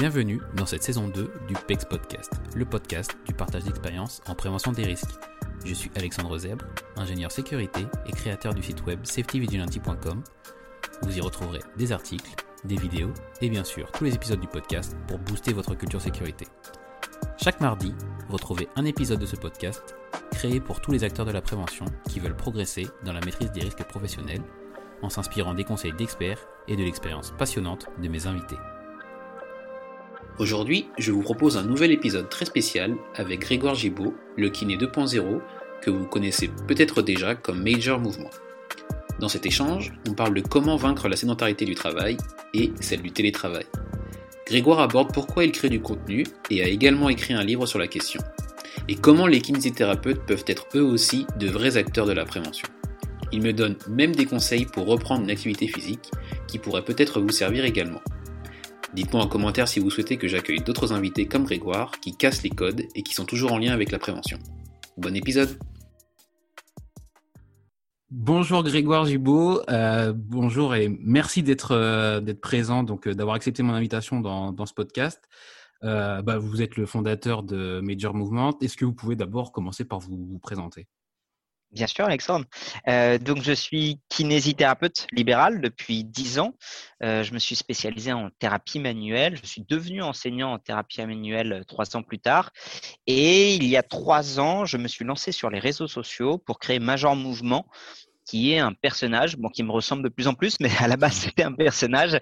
Bienvenue dans cette saison 2 du PEX Podcast, le podcast du partage d'expérience en prévention des risques. Je suis Alexandre Zèbre, ingénieur sécurité et créateur du site web safetyvigilante.com. Vous y retrouverez des articles, des vidéos et bien sûr tous les épisodes du podcast pour booster votre culture sécurité. Chaque mardi, retrouvez un épisode de ce podcast créé pour tous les acteurs de la prévention qui veulent progresser dans la maîtrise des risques professionnels en s'inspirant des conseils d'experts et de l'expérience passionnante de mes invités. Aujourd'hui, je vous propose un nouvel épisode très spécial avec Grégoire Gibaud, le kiné 2.0, que vous connaissez peut-être déjà comme Major Mouvement. Dans cet échange, on parle de comment vaincre la sédentarité du travail et celle du télétravail. Grégoire aborde pourquoi il crée du contenu et a également écrit un livre sur la question. Et comment les kinésithérapeutes peuvent être eux aussi de vrais acteurs de la prévention. Il me donne même des conseils pour reprendre une activité physique qui pourrait peut-être vous servir également. Dites-moi en commentaire si vous souhaitez que j'accueille d'autres invités comme Grégoire qui cassent les codes et qui sont toujours en lien avec la prévention. Bon épisode Bonjour Grégoire Gibaud, euh, bonjour et merci d'être euh, présent, donc euh, d'avoir accepté mon invitation dans, ce podcast. Bah, vous êtes le fondateur de Major Movement. Est-ce que vous pouvez d'abord commencer par vous présenter? Bien sûr, Alexandre. Euh, donc, je suis kinésithérapeute libéral depuis 10 ans. Euh, je me suis spécialisé en thérapie manuelle. Je suis devenu enseignant en thérapie manuelle trois ans plus tard. Et il y a trois ans, je me suis lancé sur les réseaux sociaux pour créer Major Mouvement, qui est un personnage bon, qui me ressemble de plus en plus, mais à la base, c'était un personnage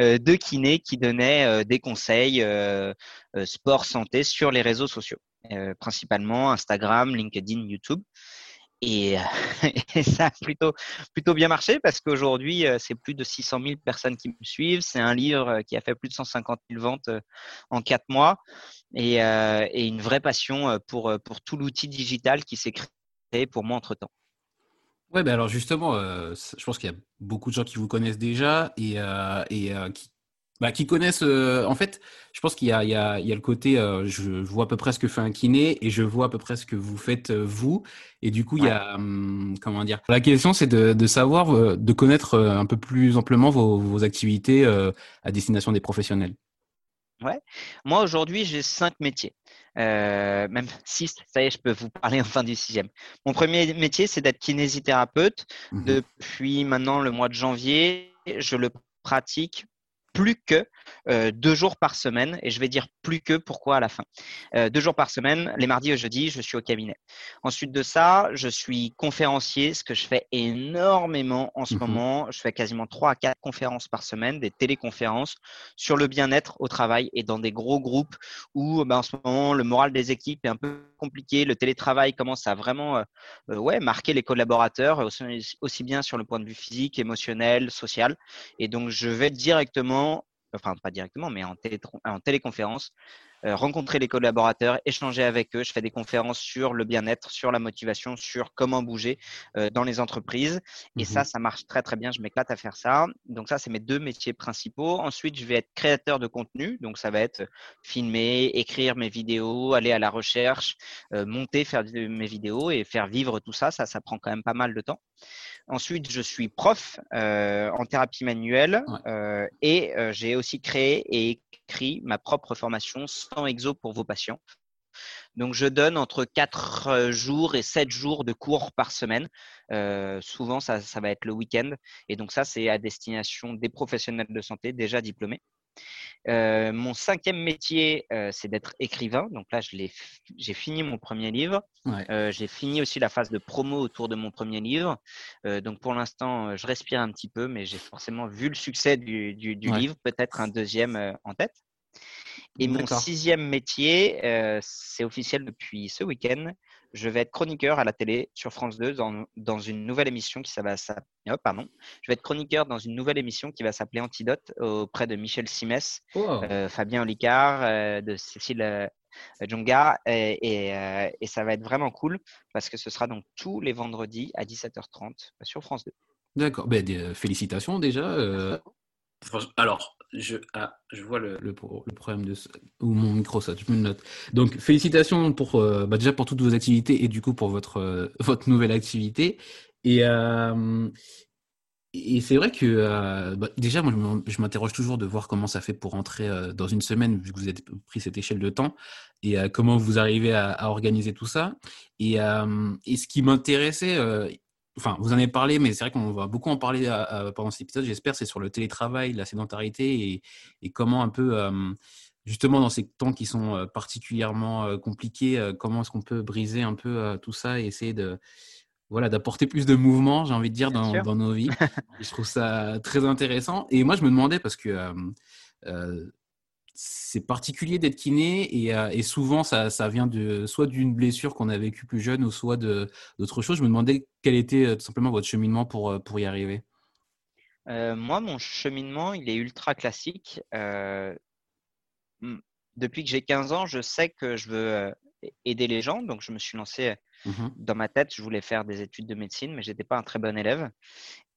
euh, de kiné qui donnait euh, des conseils euh, euh, sport, santé sur les réseaux sociaux, euh, principalement Instagram, LinkedIn, YouTube. Et, et, ça a plutôt, plutôt bien marché parce qu'aujourd'hui, c'est plus de 600 000 personnes qui me suivent. C'est un livre qui a fait plus de 150 000 ventes en quatre mois et, une vraie passion pour, pour tout l'outil digital qui s'est créé pour moi entre-temps. Ouais, ben alors justement, euh, je pense qu'il y a beaucoup de gens qui vous connaissent déjà et, euh, et euh, qui, bah, qui connaissent. en fait, je pense qu'il y a, y, y le côté, je, je, vois à peu près ce que fait un kiné et je vois à peu près ce que vous faites vous. Et du coup, ouais. il y a, hum, comment dire, la question c'est de, de, savoir, de connaître un peu plus amplement vos, vos activités à destination des professionnels. Ouais. Moi, aujourd'hui, j'ai cinq métiers. Euh, même six, ça y est, je peux vous parler enfin du sixième. Mon premier métier, c'est d'être kinésithérapeute. Mmh. Depuis maintenant le mois de janvier, je le pratique plus que euh, deux jours par semaine. Et je vais dire plus que pourquoi à la fin. Euh, deux jours par semaine, les mardis et jeudis, je suis au cabinet. Ensuite de ça, je suis conférencier, ce que je fais énormément en ce mmh. moment. Je fais quasiment trois à quatre conférences par semaine, des téléconférences sur le bien-être au travail et dans des gros groupes où ben, en ce moment, le moral des équipes est un peu compliqué. Le télétravail commence à vraiment euh, ouais, marquer les collaborateurs, aussi, aussi bien sur le point de vue physique, émotionnel, social. Et donc, je vais directement enfin pas directement, mais en, télé, en téléconférence, rencontrer les collaborateurs, échanger avec eux. Je fais des conférences sur le bien-être, sur la motivation, sur comment bouger euh, dans les entreprises. Et mmh. ça, ça marche très très bien. Je m'éclate à faire ça. Donc ça, c'est mes deux métiers principaux. Ensuite, je vais être créateur de contenu. Donc ça va être filmer, écrire mes vidéos, aller à la recherche, euh, monter, faire mes vidéos et faire vivre tout ça. Ça, ça prend quand même pas mal de temps. Ensuite, je suis prof euh, en thérapie manuelle ouais. euh, et euh, j'ai aussi créé et ma propre formation sans exo pour vos patients. Donc, je donne entre 4 jours et 7 jours de cours par semaine. Euh, souvent, ça, va être le week-end. Et donc, ça, c'est à destination des professionnels de santé déjà diplômés. Euh, mon cinquième métier, euh, c'est d'être écrivain. Donc là, j'ai fini mon premier livre. Ouais. Euh, j'ai fini aussi la phase de promo autour de mon premier livre. Donc pour l'instant, je respire un petit peu, mais j'ai forcément vu le succès du, du, du ouais. livre, peut-être un deuxième en tête. Et mon sixième métier, c'est officiel depuis ce week-end. Je vais être chroniqueur à la télé sur France 2 dans, dans une nouvelle émission qui va s'appeler. Oh, pardon. Je vais être chroniqueur dans une nouvelle émission qui va s'appeler Antidote auprès de Michel Simès, Oh. euh, Fabien Olicard, euh, de Cécile euh, Djonga. Et, et, euh, et ça va être vraiment cool parce que ce sera donc tous les vendredis à 17h30 sur France 2. D'accord. Ben, euh, félicitations déjà. euh, Alors, je, ah, je vois le. le, le problème de ou mon micro ça je me le note donc félicitations pour euh, bah, déjà pour toutes vos activités et du coup pour votre euh, votre nouvelle activité et euh, et c'est vrai que euh, bah, déjà moi je m'interroge toujours de voir comment ça fait pour rentrer dans une semaine vu que vous avez pris cette échelle de temps et comment vous arrivez à, à organiser tout ça et, et ce qui m'intéressait Enfin, vous en avez parlé, mais c'est vrai qu'on va beaucoup en parler euh, euh, pendant cet épisode, j'espère, c'est sur le télétravail, la sédentarité et, et comment un peu, euh, justement dans ces temps qui sont particulièrement euh, compliqués, euh, comment est-ce qu'on peut briser un peu tout ça et essayer de voilà d'apporter plus de mouvement, j'ai envie de dire, dans, nos vies. Je trouve ça très intéressant. Et moi, je me demandais parce que c'est particulier d'être kiné et, euh, et souvent ça, ça vient de soit d'une blessure qu'on a vécue plus jeune ou soit de d'autres choses. Je me demandais quel était euh, tout simplement votre cheminement pour, euh, pour y arriver. Euh, moi, mon cheminement, il est ultra classique. Euh, depuis que j'ai 15 ans, je sais que je veux aider les gens. Donc, je me suis lancé Mhm. dans ma tête. Je voulais faire des études de médecine, mais j'étais pas un très bon élève.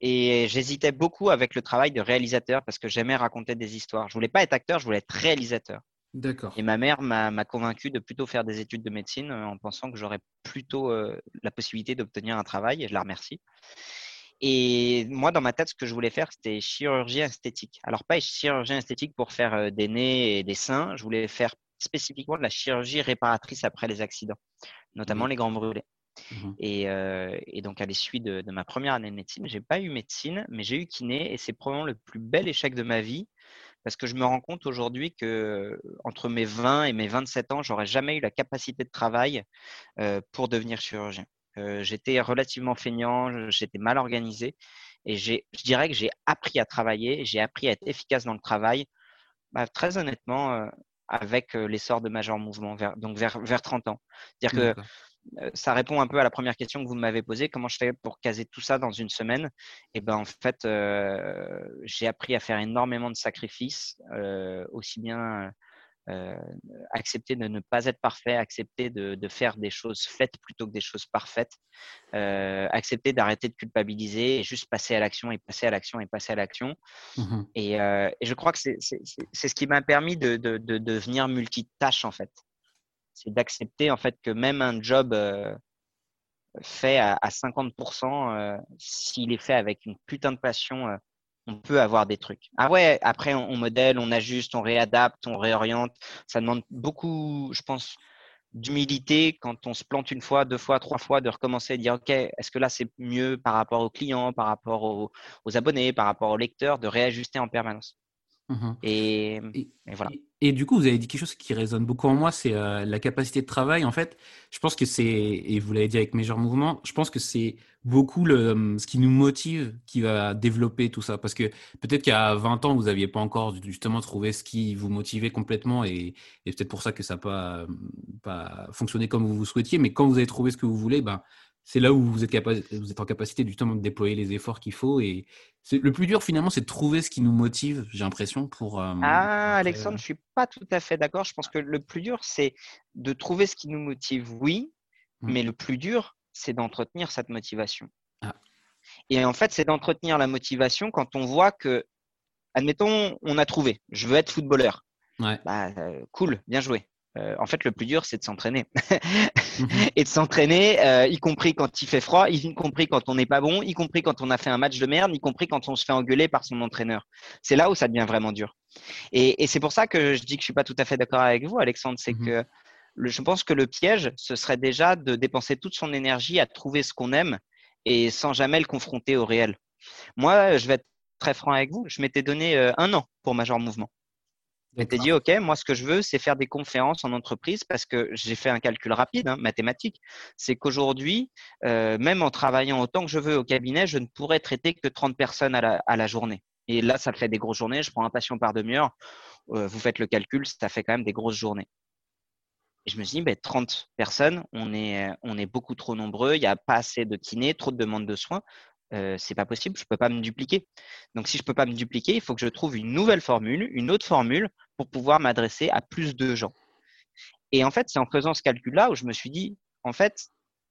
Et j'hésitais beaucoup avec le travail de réalisateur parce que j'aimais raconter des histoires. Je voulais pas être acteur, je voulais être réalisateur. D'accord. Et ma mère m'a convaincu de plutôt faire des études de médecine euh, en pensant que j'aurais plutôt euh, la possibilité d'obtenir un travail. Et je la remercie. Et moi, dans ma tête, ce que je voulais faire, c'était chirurgie esthétique. Alors, pas chirurgie esthétique pour faire euh, des nez et des seins. Je voulais faire spécifiquement de la chirurgie réparatrice après les accidents, notamment les grands brûlés. Mhm. Et, euh, et donc, à l'issue de, de ma première année de médecine, j'ai pas eu médecine, mais j'ai eu kiné. Et c'est probablement le plus bel échec de ma vie parce que je me rends compte aujourd'hui que entre mes 20 et mes 27 ans, j'aurais jamais eu la capacité de travail euh, pour devenir chirurgien. Euh, j'étais relativement feignant, j'étais mal organisé et je dirais que j'ai appris à travailler, j'ai appris à être efficace dans le travail, bah, très honnêtement, avec l'essor de Major Mouvement, vers, donc vers, vers 30 ans. C'est-à-dire que ça répond un peu à la première question que vous m'avez posée. Comment je fais pour caser tout ça dans une semaine? Et ben en fait, euh, j'ai appris à faire énormément de sacrifices, euh, aussi bien euh, accepter de ne pas être parfait, accepter de, de faire des choses faites plutôt que des choses parfaites, euh, accepter d'arrêter de culpabiliser et juste passer à l'action et passer à l'action et passer à l'action. Mhm. Et, euh, et je crois que c'est ce qui m'a permis de, de, de devenir multitâche en fait. C'est d'accepter en fait que même un job euh, fait à, à 50%, euh, s'il est fait avec une putain de passion, euh, on peut avoir des trucs. Ah ouais, après on, on modèle, on ajuste, on réadapte, on réoriente. Ça demande beaucoup, je pense, d'humilité quand on se plante une fois, deux fois, trois fois, de recommencer et dire ok, est-ce que là c'est mieux par rapport aux clients, par rapport aux, aux abonnés, par rapport aux lecteurs, de réajuster en permanence. Mhm. Et, Et, et voilà. et- et du coup, vous avez dit quelque chose qui résonne beaucoup en moi, c'est euh, la capacité de travail. En fait, je pense que c'est, et vous l'avez dit avec Major Mouvement, je pense que c'est beaucoup le, ce qui nous motive qui va développer tout ça. Parce que peut-être qu'à 20 ans, vous n'aviez pas encore justement trouvé ce qui vous motivait complètement et, peut-être pour ça que ça n'a pas, pas fonctionné comme vous vous souhaitiez. Mais quand vous avez trouvé ce que vous voulez, ben, c'est là où vous êtes, capa- vous êtes en capacité justement de déployer les efforts qu'il faut. Et le plus dur finalement, c'est de trouver ce qui nous motive, j'ai l'impression, pour... euh, Ah, après, Alexandre, je suis pas tout à fait d'accord. Je pense que le plus dur, c'est de trouver ce qui nous motive, oui, Mm. mais le plus dur, c'est d'entretenir cette motivation. Ah. Et en fait, c'est d'entretenir la motivation quand on voit que, admettons, on a trouvé, je veux être footballeur. Ouais. Bah, euh, cool, bien joué. Euh, en fait, le plus dur, c'est de s'entraîner. Mhm. et de s'entraîner, euh, y compris quand il fait froid, y compris quand on n'est pas bon, y compris quand on a fait un match de merde, y compris quand on se fait engueuler par son entraîneur. C'est là où ça devient vraiment dur. Et, et c'est pour ça que je dis que je suis pas tout à fait d'accord avec vous, Alexandre. C'est Mhm. que le, je pense que le piège, ce serait déjà de dépenser toute son énergie à trouver ce qu'on aime et sans jamais le confronter au réel. Moi, je vais être très franc avec vous. Je m'étais donné euh, un an pour Major Mouvement. Je m'étais dit, OK, moi, ce que je veux, c'est faire des conférences en entreprise parce que j'ai fait un calcul rapide, hein, mathématique. C'est qu'aujourd'hui, euh, même en travaillant autant que je veux au cabinet, je ne pourrais traiter que 30 personnes à la, à la journée. Et là, ça fait des grosses journées. Je prends un patient par demi-heure. Euh, vous faites le calcul, ça fait quand même des grosses journées. Et je me suis dit, ben, 30 personnes, on est, on est beaucoup trop nombreux, il n'y a pas assez de kinés, trop de demandes de soins. Euh, c'est pas possible, je peux pas me dupliquer. Donc si je peux pas me dupliquer, il faut que je trouve une nouvelle formule, une autre formule pour pouvoir m'adresser à plus de gens. Et en fait, c'est en faisant ce calcul-là où je me suis dit, en fait,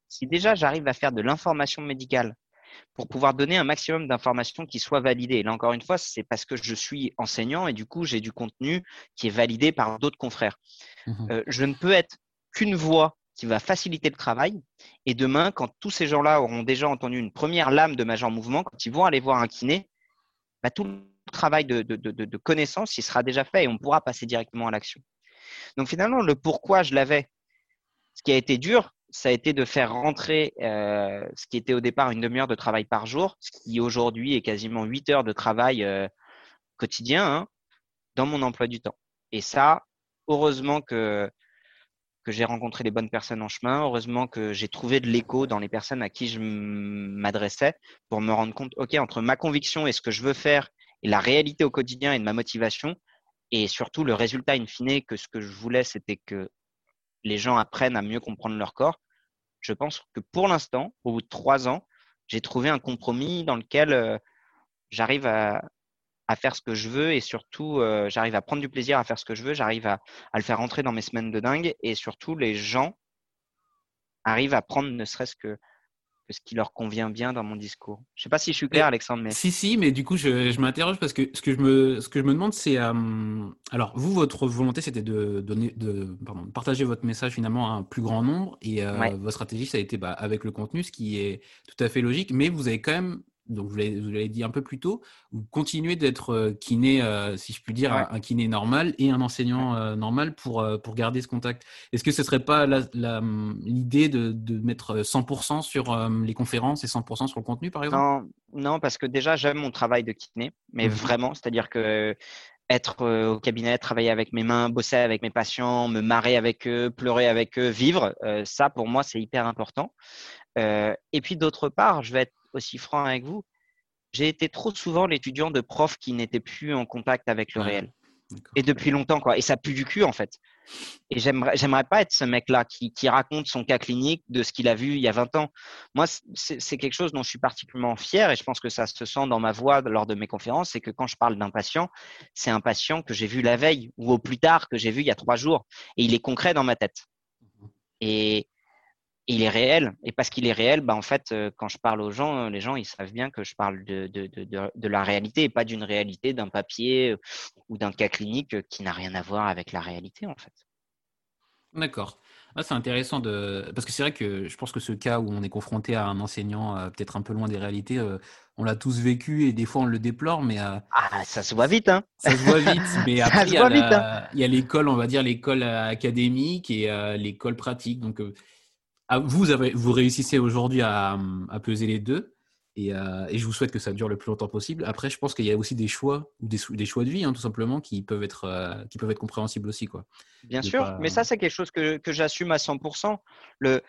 si déjà j'arrive à faire de l'information médicale pour pouvoir donner un maximum d'informations qui soient validées. Et là, encore une fois, c'est parce que je suis enseignant et du coup, j'ai du contenu qui est validé par d'autres confrères. Mmh euh, je ne peux être qu'une voix qui va faciliter le travail. Et demain, quand tous ces gens-là auront déjà entendu une première lame de majeur mouvement, quand ils vont aller voir un kiné, bah, tout le travail de, connaissance, il sera déjà fait et on pourra passer directement à l'action. Donc finalement, le pourquoi je l'avais, ce qui a été dur, ça a été de faire rentrer euh, ce qui était au départ une demi-heure de travail par jour, ce qui aujourd'hui est quasiment huit heures de travail euh, quotidien, hein, dans mon emploi du temps. Et ça, heureusement que que j'ai rencontré les bonnes personnes en chemin. Heureusement que j'ai trouvé de l'écho dans les personnes à qui je m'adressais pour me rendre compte, OK, entre ma conviction et ce que je veux faire et la réalité au quotidien et de ma motivation, et surtout le résultat in fine que ce que je voulais, c'était que les gens apprennent à mieux comprendre leur corps. Je pense que pour l'instant, au bout de trois ans, j'ai trouvé un compromis dans lequel euh, j'arrive à, à faire ce que je veux et surtout euh, j'arrive à prendre du plaisir à faire ce que je veux, j'arrive à, à, le faire rentrer dans mes semaines de dingue et surtout les gens arrivent à prendre ne serait-ce que, que, ce qui leur convient bien dans mon discours. Je sais pas si je suis clair, Alexandre. Mais... Si, si, mais du coup je, je m'interroge parce que ce que je me, ce que je me demande c'est euh, alors vous votre volonté c'était de donner de pardon, partager votre message finalement à un plus grand nombre et euh, votre stratégie ça a été bah, avec le contenu ce qui est tout à fait logique, mais vous avez quand même donc vous l'avez dit un peu plus tôt, vous continuez d'être euh, kiné, euh, si je puis dire, un kiné normal et un enseignant euh, normal pour, pour garder ce contact. Est-ce que ce serait pas l'idée de, de, mettre 100% sur les conférences et 100% sur le contenu, par exemple? Non, non, parce que déjà, j'aime mon travail de kiné, mais mmh vraiment, c'est-à-dire que être au cabinet, travailler avec mes mains, bosser avec mes patients, me marrer avec eux, pleurer avec eux, vivre, ça, pour moi, c'est hyper important. et puis, d'autre part, je vais être aussi franc avec vous, j'ai été trop souvent l'étudiant de prof qui n'était plus en contact avec le réel. Et depuis longtemps, quoi. Et ça pue du cul, en fait. Et j'aimerais, j'aimerais pas être ce mec-là qui, qui, raconte son cas clinique de ce qu'il a vu il y a 20 ans. Moi, c'est quelque chose dont je suis particulièrement fier et je pense que ça se sent dans ma voix lors de mes conférences. C'est que quand je parle d'un patient, c'est un patient que j'ai vu la veille ou au plus tard que j'ai vu il y a trois jours. Et il est concret dans ma tête. Mmh et, il est réel. Et parce qu'il est réel, bah, en fait, euh, quand je parle aux gens, euh, les gens, ils savent bien que je parle de, de, de, de la réalité et pas d'une réalité d'un papier euh, ou d'un cas clinique qui n'a rien à voir avec la réalité, en fait. D'accord. Ah, c'est intéressant de parce que c'est vrai que je pense que ce cas où on est confronté à un enseignant peut-être un peu loin des réalités, on l'a tous vécu et des fois on le déplore, mais ah ça se voit vite hein. Ça se voit vite, mais après il y a l'école, on va dire l'école académique et l'école pratique. Donc ah, vous, avez, vous réussissez aujourd'hui à, peser les deux. Euh, et, je vous souhaite que ça dure le plus longtemps possible. Après, je pense qu'il y a aussi des choix ou des, des choix de vie, hein, tout simplement, qui peuvent être, euh, qui peuvent être compréhensibles aussi. Quoi. Bien sûr, mais ça, c'est quelque chose que, que j'assume à 100%. Le,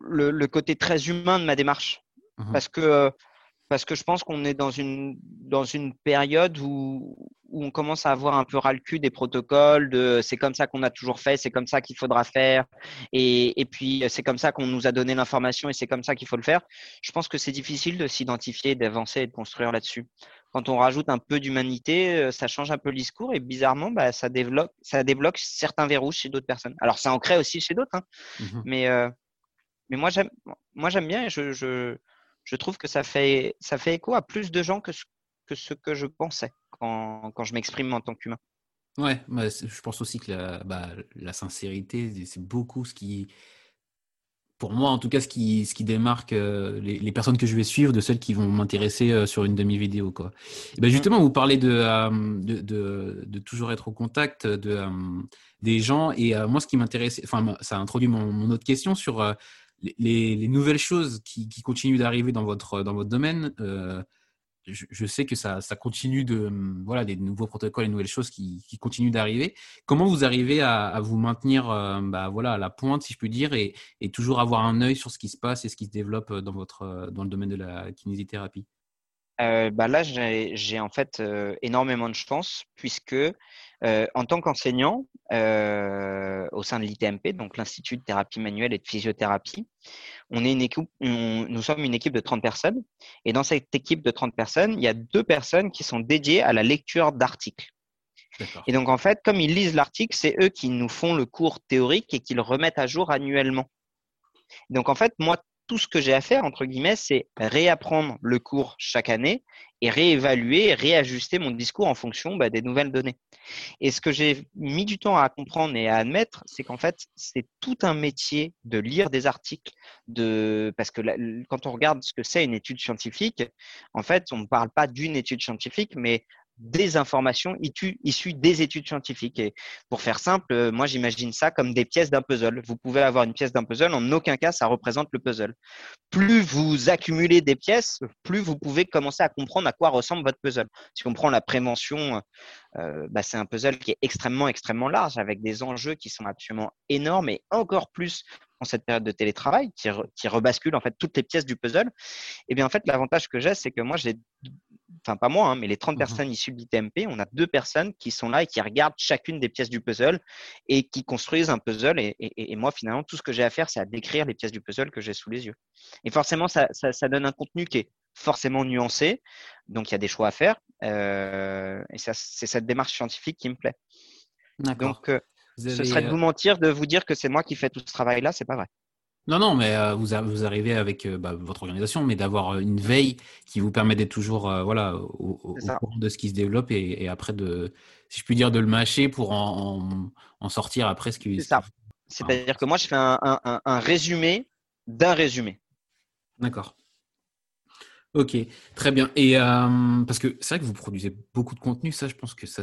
le, le, côté très humain de ma démarche. Mmh Parce que euh, parce que je pense qu'on est dans une, dans une période où, où on commence à avoir un peu ras le cul des protocoles, de c'est comme ça qu'on a toujours fait, c'est comme ça qu'il faudra faire, et, et puis c'est comme ça qu'on nous a donné l'information et c'est comme ça qu'il faut le faire. Je pense que c'est difficile de s'identifier, d'avancer et de construire là-dessus. Quand on rajoute un peu d'humanité, euh, ça change un peu le discours et bizarrement, bah, ça, débloque, ça débloque certains verrous chez d'autres personnes. Alors ça en crée aussi chez d'autres, hein. Mmh mais, euh, mais moi j'aime, moi j'aime bien et je, je je trouve que ça fait, ça fait écho à plus de gens que ce que, ce que je pensais quand, quand je m'exprime en tant qu'humain. Ouais, je pense aussi que la, bah, la sincérité, c'est beaucoup ce qui, pour moi en tout cas, ce qui, ce qui démarque euh, les, les, personnes que je vais suivre de celles qui vont m'intéresser euh, sur une demi-vidéo. Quoi. Et ben justement, vous parlez de, euh, de, de, de, toujours être au contact de, des gens. Et moi, ce qui m'intéresse, enfin, ça introduit mon, mon, autre question sur les, nouvelles choses qui, continuent d'arriver dans votre, dans votre domaine, euh, je, sais que ça, continue de. Voilà, des nouveaux protocoles, des nouvelles choses qui, continuent d'arriver. Comment vous arrivez à, vous maintenir euh, bah, voilà, à la pointe, si je puis dire, et, toujours avoir un œil sur ce qui se passe et ce qui se développe dans, votre, dans le domaine de la kinésithérapie? Euh, bah Là, j'ai en fait euh, énormément de chance puisque euh, en tant qu'enseignant au sein de l'ITMP, donc l'Institut de thérapie manuelle et de physiothérapie, on est une équipe, nous sommes une équipe de 30 personnes. Et dans cette équipe de 30 personnes, il y a deux personnes qui sont dédiées à la lecture d'articles. Et donc, en fait, comme ils lisent l'article, c'est eux qui nous font le cours théorique et qui le remettent à jour annuellement. Donc, en fait, moi, tout ce que j'ai à faire, entre guillemets, c'est réapprendre le cours chaque année et réévaluer, réajuster mon discours en fonction bah, des nouvelles données. Et ce que j'ai mis du temps à comprendre et à admettre, c'est qu'en fait, c'est tout un métier de lire des articles, de parce que quand on regarde ce que c'est une étude scientifique, en fait, on ne parle pas d'une étude scientifique, mais des informations issues des études scientifiques. Et pour faire simple, euh, moi j'imagine ça comme des pièces d'un puzzle. Vous pouvez avoir une pièce d'un puzzle, en aucun cas ça représente le puzzle. Plus vous accumulez des pièces, plus vous pouvez commencer à comprendre à quoi ressemble votre puzzle. Si on prend la prévention, euh, bah, c'est un puzzle qui est extrêmement, extrêmement large, avec des enjeux qui sont absolument énormes et encore plus en cette période de télétravail, qui, qui rebascule en fait toutes les pièces du puzzle. Et bien en fait, l'avantage que j'ai, c'est que moi j'ai enfin pas moi, hein, mais les 30 mmh personnes issues de l'ITMP, on a deux personnes qui sont là et qui regardent chacune des pièces du puzzle et qui construisent un puzzle. Et, moi, finalement, tout ce que j'ai à faire, c'est à décrire les pièces du puzzle que j'ai sous les yeux. Et forcément, ça, donne un contenu qui est forcément nuancé. Donc, il y a des choix à faire. Euh, et c'est cette démarche scientifique qui me plaît. Donc, euh, ce serait de euh vous mentir de vous dire que c'est moi qui fais tout ce travail-là. C'est pas vrai. Non, non, mais vous, arrivez avec bah, votre organisation, mais d'avoir une veille qui vous permet d'être toujours voilà, au, courant de ce qui se développe et, après, de, si je puis dire, de le mâcher pour en, sortir après ce qui. C'est ça. C'est-à-dire que moi, je fais un, résumé d'un résumé. D'accord. Ok, très bien. Et parce que c'est vrai que vous produisez beaucoup de contenu, ça, je pense que ça,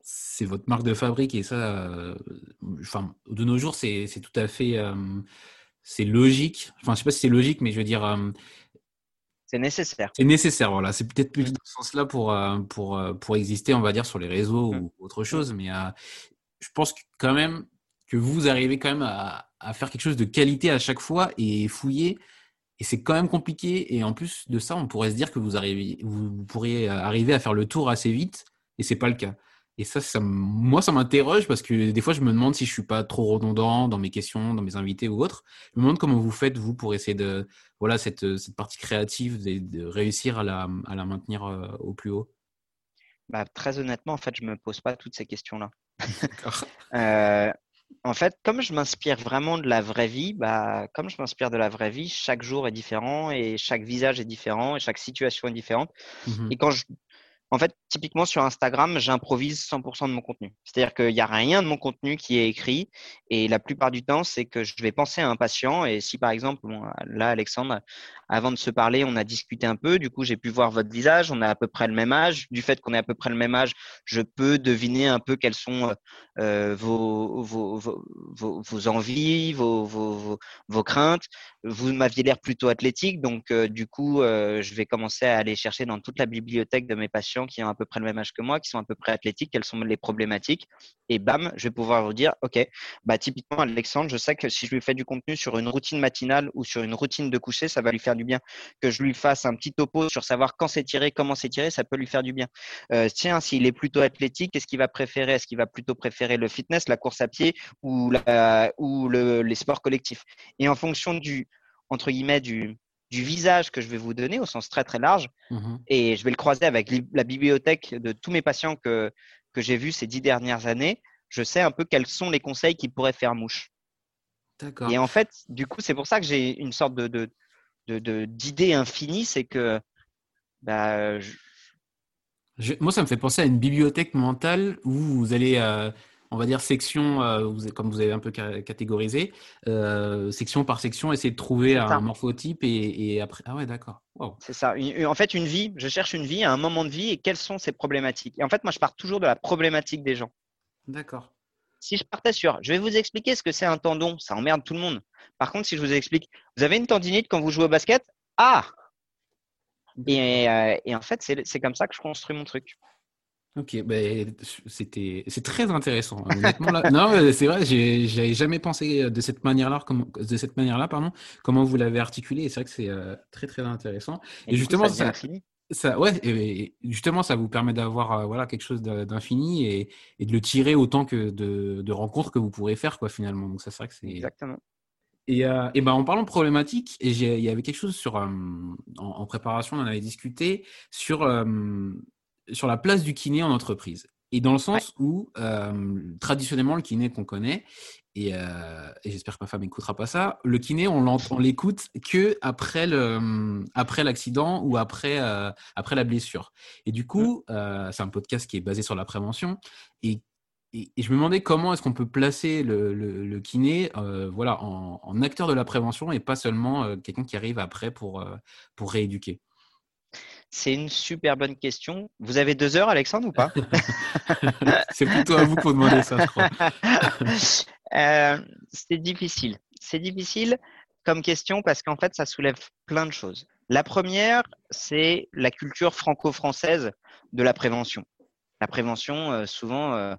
c'est votre marque de fabrique et ça, enfin, de nos jours, c'est tout à fait c'est logique. Enfin, je sais pas si c'est logique, mais je veux dire. Euh, c'est nécessaire. C'est nécessaire, voilà. C'est peut-être plus mm. dans ce sens-là pour, euh, pour, euh, pour exister, on va dire, sur les réseaux mm. ou autre chose. Mais je pense quand même que vous arrivez quand même à, à, faire quelque chose de qualité à chaque fois et fouiller. Et c'est quand même compliqué. Et en plus de ça, on pourrait se dire que vous, arrivez, vous pourriez arriver à faire le tour assez vite. Et c'est pas le cas. Et ça, ça moi, ça m'interroge parce que des fois, je me demande si je suis pas trop redondant dans mes questions, dans mes invités ou autres. Je me demande comment vous faites, vous, pour essayer de, voilà, cette, cette partie créative, de, de réussir à la, à la maintenir euh, au plus haut. Bah, très honnêtement, en fait, je me pose pas toutes ces questions-là. euh, en fait, comme je m'inspire vraiment de la vraie vie, bah, comme je m'inspire de la vraie vie, chaque jour est différent et chaque visage est différent et chaque situation est différente. Mmh et quand je, en fait, typiquement sur Instagram, j'improvise 100% de mon contenu. C'est-à-dire qu'il n'y a rien de mon contenu qui est écrit. Et la plupart du temps, c'est que je vais penser à un patient. Et si par exemple, là, Alexandre, avant de se parler, on a discuté un peu. Du coup, j'ai pu voir votre visage. On a à peu près le même âge. Du fait qu'on est à peu près le même âge, je peux deviner un peu quelles sont euh, vos, vos, vos, vos, envies, vos, craintes. Vous m'aviez l'air plutôt athlétique. Donc, euh, du coup, euh, je vais commencer à aller chercher dans toute la bibliothèque de mes patients qui ont à peu près le même âge que moi, qui sont à peu près athlétiques, quelles sont les problématiques. Et bam, je vais pouvoir vous dire, OK, bah, typiquement, Alexandre, je sais que si je lui fais du contenu sur une routine matinale ou sur une routine de coucher, ça va lui faire du bien. Que je lui fasse un petit topo sur savoir quand s'étirer, comment s'étirer, ça peut lui faire du bien. Euh, tiens, s'il est plutôt athlétique, qu'est-ce qu'il va préférer? Est-ce qu'il va plutôt préférer le fitness, la course à pied ou, ou le, les sports collectifs? Et en fonction du, entre guillemets, du, du visage que je vais vous donner au sens très très large mmh et je vais le croiser avec la bibliothèque de tous mes patients que, que j'ai vus ces dix dernières années, je sais un peu quels sont les conseils qui pourraient faire mouche. D'accord. Et en fait, du coup, c'est pour ça que j'ai une sorte de, de, d'idée infinie, c'est que bah, moi, ça me fait penser à une bibliothèque mentale où vous allez euh, on va dire, section, euh, comme vous avez un peu catégorisé, euh, section par section, essayer de trouver un morphotype et, après. Ah ouais, d'accord. C'est ça. en fait, une vie, je cherche une vie à un moment de vie et quelles sont ses problématiques? Et en fait, moi, je pars toujours de la problématique des gens. D'accord. Si je partais sur, je vais vous expliquer ce que c'est un tendon, ça emmerde tout le monde. Par contre, si je vous explique, vous avez une tendinite quand vous jouez au basket? Ah et, euh, et en fait, c'est comme ça que je construis mon truc. Ok, ben, c'était c'est très intéressant. Honnêtement, là. non, c'est vrai, j'avais jamais pensé de cette manière-là, de cette manière-là, pardon, comment vous l'avez articulé. C'est vrai que c'est euh, très très intéressant. Et, justement, ça, ça, ouais, et justement, ça vous permet d'avoir voilà, quelque chose d'infini et, et, de le tirer autant que de, de, rencontres que vous pourrez faire, quoi, finalement. Donc, ça, c'est vrai que c'est. Exactement. Et, et ben, en parlant de problématiques, et il y avait quelque chose sur, en, préparation, on en avait discuté, sur, sur la place du kiné en entreprise. Et dans le sens où, traditionnellement, le kiné qu'on connaît, et, et j'espère que ma femme n'écoutera pas ça, le kiné, on l'écoute que après le, après l'accident ou après, après la blessure. Et du coup, mmh. c'est un podcast qui est basé sur la prévention. Et, et, je me demandais comment est-ce qu'on peut placer le, le, kiné voilà, en, en, acteur de la prévention et pas seulement quelqu'un qui arrive après pour, pour rééduquer. C'est une super bonne question. Vous avez deux heures, Alexandre, ou pas? C'est plutôt à vous pour demander ça, je crois. Euh, c'est difficile. C'est difficile comme question parce qu'en fait, ça soulève plein de choses. La première, c'est la culture franco-française de la prévention. La prévention, euh, souvent, euh,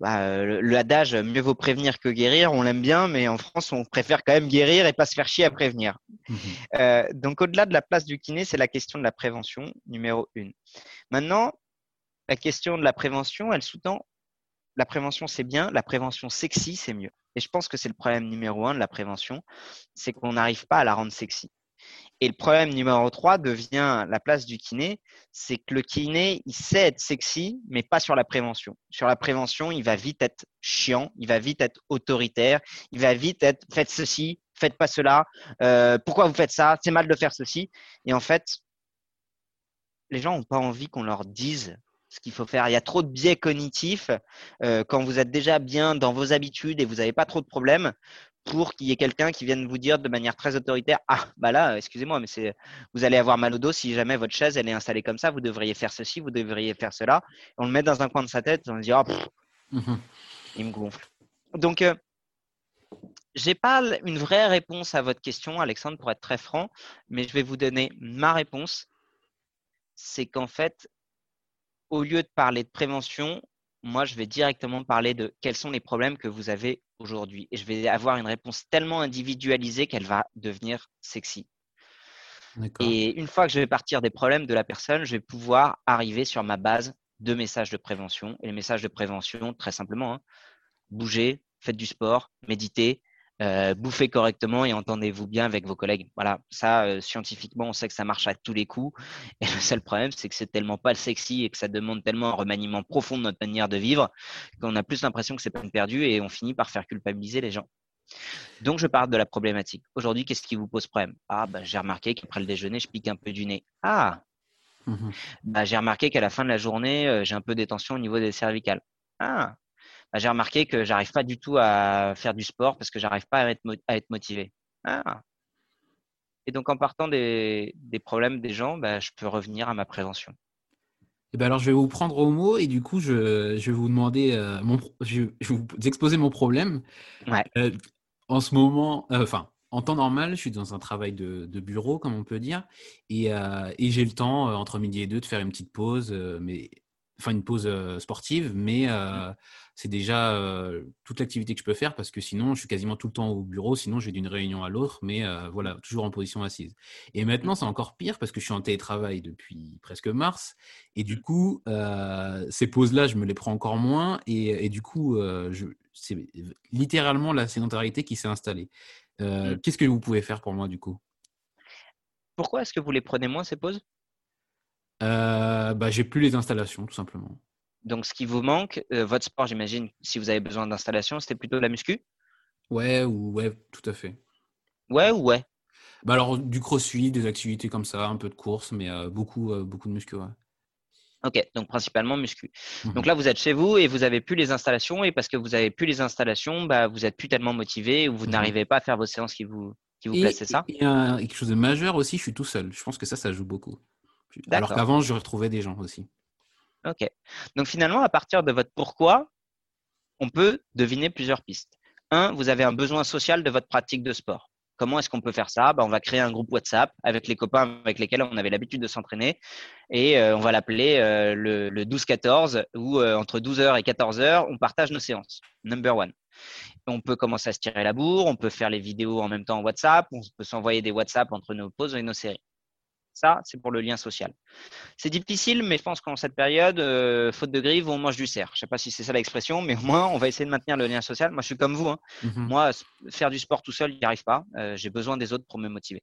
bah, l'adage mieux vaut prévenir que guérir, on l'aime bien, mais en France, on préfère quand même guérir et pas se faire chier à prévenir. Mmh euh, donc, au-delà de la place du kiné, c'est la question de la prévention, numéro une. Maintenant, la question de la prévention, elle sous-tend la prévention, c'est bien, la prévention sexy, c'est mieux. Et je pense que c'est le problème numéro un de la prévention, c'est qu'on n'arrive pas à la rendre sexy. Et le problème numéro 3 devient la place du kiné, c'est que le kiné, il sait être sexy, mais pas sur la prévention. Sur la prévention, il va vite être chiant, il va vite être autoritaire, il va vite être faites ceci, faites pas cela, euh, pourquoi vous faites ça, c'est mal de faire ceci. Et en fait, les gens n'ont pas envie qu'on leur dise ce qu'il faut faire. Il y a trop de biais cognitifs euh, quand vous êtes déjà bien dans vos habitudes et vous n'avez pas trop de problèmes pour qu'il y ait quelqu'un qui vienne vous dire de manière très autoritaire Ah, bah là, excusez-moi, mais c'est, vous allez avoir mal au dos si jamais votre chaise elle est installée comme ça. Vous devriez faire ceci, vous devriez faire cela. On le met dans un coin de sa tête, on se dit Ah, mmh il me gonfle. Donc, euh, j'ai pas une vraie réponse à votre question, Alexandre, pour être très franc, mais je vais vous donner ma réponse. C'est qu'en fait, au lieu de parler de prévention, moi, je vais directement parler de quels sont les problèmes que vous avez aujourd'hui. Et je vais avoir une réponse tellement individualisée qu'elle va devenir sexy. Et une fois que je vais partir des problèmes de la personne, je vais pouvoir arriver sur ma base de messages de prévention. Et les messages de prévention, très simplement, hein, bougez, faites du sport, méditez, euh, bouffez correctement et entendez-vous bien avec vos collègues. Voilà, ça, euh, scientifiquement, on sait que ça marche à tous les coups. Et le seul problème, c'est que c'est tellement pas sexy et que ça demande tellement un remaniement profond de notre manière de vivre qu'on a plus l'impression que c'est peine perdue et on finit par faire culpabiliser les gens. Donc, je parle de la problématique. Aujourd'hui, qu'est-ce qui vous pose problème? Ah, bah, j'ai remarqué qu'après le déjeuner, je pique un peu du nez. Ah mmh bah, J'ai remarqué qu'à la fin de la journée, euh, j'ai un peu d'étention au niveau des cervicales. Ah bah, j'ai remarqué que j'arrive pas du tout à faire du sport parce que j'arrive pas à être, à être motivé. Ah. Et donc, en partant des, problèmes des gens, bah, je peux revenir à ma prévention. Et eh ben alors, je vais vous prendre au mot et du coup, je, vais vous demander, euh, mon, je, vais vous exposer mon problème. Euh, en ce moment, euh, enfin, en temps normal, je suis dans un travail de, bureau, comme on peut dire, et, et j'ai le temps, entre midi et deux, de faire une petite pause, mais enfin une pause sportive, mais mmh. c'est déjà toute l'activité que je peux faire parce que sinon je suis quasiment tout le temps au bureau, sinon je vais d'une réunion à l'autre, mais voilà, toujours en position assise. Et maintenant mmh. c'est encore pire parce que je suis en télétravail depuis presque mars, et du mmh. coup ces pauses-là je me les prends encore moins, et, du coup c'est littéralement la sédentarité qui s'est installée. Qu'est-ce que vous pouvez faire pour moi du coup? Pourquoi est-ce que vous les prenez moins ces pauses? Euh, bah, J'ai plus les installations, tout simplement. Donc, ce qui vous manque, euh, votre sport, j'imagine, si vous avez besoin d'installation, c'était plutôt de la muscu? Ouais, ou ouais, tout à fait. Ouais ou ouais? Bah Alors, du crossfit, des activités comme ça, un peu de course, mais euh, beaucoup, beaucoup de muscu, ouais. Ok, donc principalement muscu. Mmh donc là, vous êtes chez vous et vous avez plus les installations, et parce que vous avez plus les installations, bah, vous êtes plus tellement motivé ou vous mmh n'arrivez pas à faire vos séances qui vous, qui vous c'est ça? a quelque chose de majeur aussi, je suis tout seul. Je pense que ça, ça joue beaucoup. Alors qu'avant, je retrouvais des gens aussi. Ok. Donc finalement, à partir de votre pourquoi, on peut deviner plusieurs pistes. Un, vous avez un besoin social de votre pratique de sport. Comment est-ce qu'on peut faire ça? Ben, On va créer un groupe WhatsApp avec les copains avec lesquels on avait l'habitude de s'entraîner et euh, on va l'appeler euh, le, 12-14 où euh, entre 12h et 14h, on partage nos séances. Number one. On peut commencer à se tirer la bourre, on peut faire les vidéos en même temps en WhatsApp, on peut s'envoyer des WhatsApp entre nos pauses et nos séries. Ça, c'est pour le lien social. C'est difficile, mais je pense qu'en cette période, euh, faute de grive, on mange du cerf. Je ne sais pas si c'est ça l'expression, mais au moins, on va essayer de maintenir le lien social. Moi, je suis comme vous. Hein. Mhm. Moi, faire du sport tout seul, n'y arrive pas. Euh, j'ai besoin des autres pour me motiver.